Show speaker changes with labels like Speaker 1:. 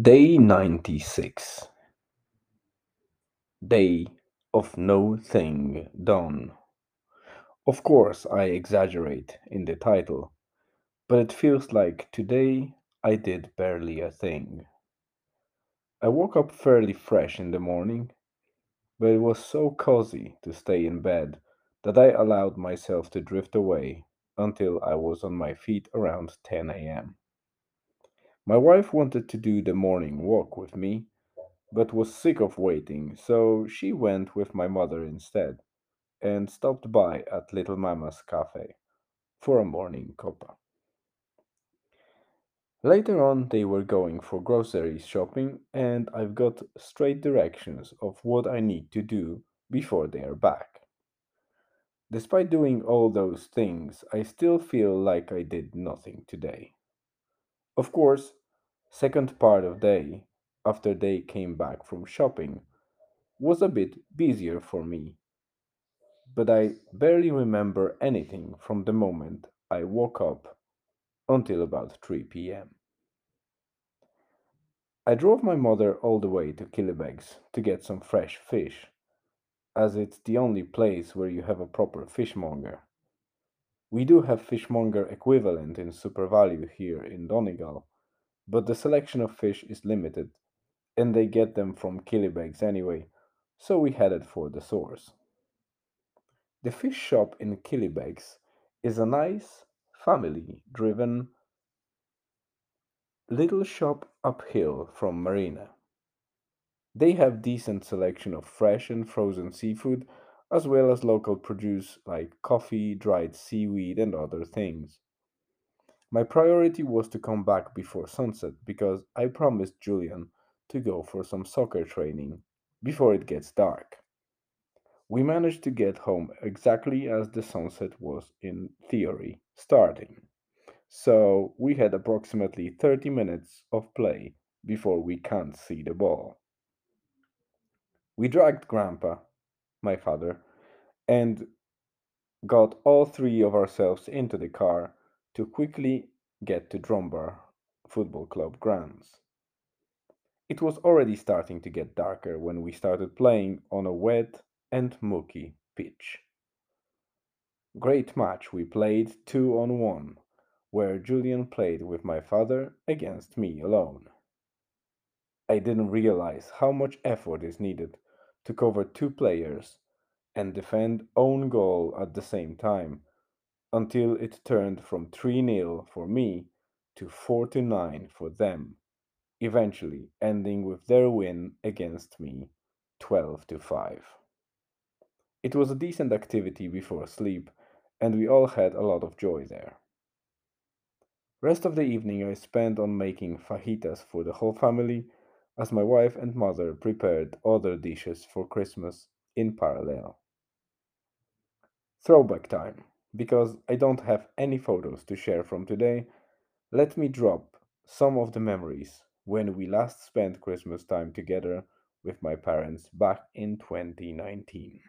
Speaker 1: Day 96 Day of No Thing Done. Of course, I exaggerate in the title, but it feels like today I did barely a thing. I woke up fairly fresh in the morning, but it was so cozy to stay in bed that I allowed myself to drift away until I was on my feet around 10 a.m. My wife wanted to do the morning walk with me, but was sick of waiting, so she went with my mother instead and stopped by at Little Mama's cafe for a morning cuppa. Later on, they were going for grocery shopping, and I've got straight directions of what I need to do before they are back. Despite doing all those things, I still feel like I did nothing today. Of course, second part of day after they came back from shopping was a bit busier for me, but I barely remember anything from the moment I woke up until about 3 pm. I drove my mother all the way to Killybegs to get some fresh fish, as it's the only place where you have a proper fishmonger. We do have fishmonger equivalent in SuperValu here in Donegal, but the selection of fish is limited, and they get them from Killybegs anyway, so we headed for the source. The fish shop in Killybegs is a nice, family driven little shop uphill from Marina. They have decent selection of fresh and frozen seafood as well as local produce like coffee, dried seaweed and other things. My priority was to come back before sunset because I promised Julian to go for some soccer training before it gets dark. We managed to get home exactly as the sunset was, in theory, starting. So we had approximately 30 minutes of play before we can't see the ball. We dragged Grandpa, my father, and got all three of ourselves into the car to quickly get to Drumbar Football Club grounds. It was already starting to get darker when we started playing on a wet and mucky pitch. Great match we played two on one, where Julian played with my father against me alone. I didn't realize how much effort is needed to cover two players and defend own goal at the same time until it turned from 3 0 for me to 4 9 for them, eventually ending with their win against me 12 5. It was a decent activity before sleep, and we all had a lot of joy there. Rest of the evening I spent on making fajitas for the whole family, as my wife and mother prepared other dishes for Christmas in parallel. Throwback time. Because I don't have any photos to share from today, let me drop some of the memories when we last spent Christmas time together with my parents back in 2019.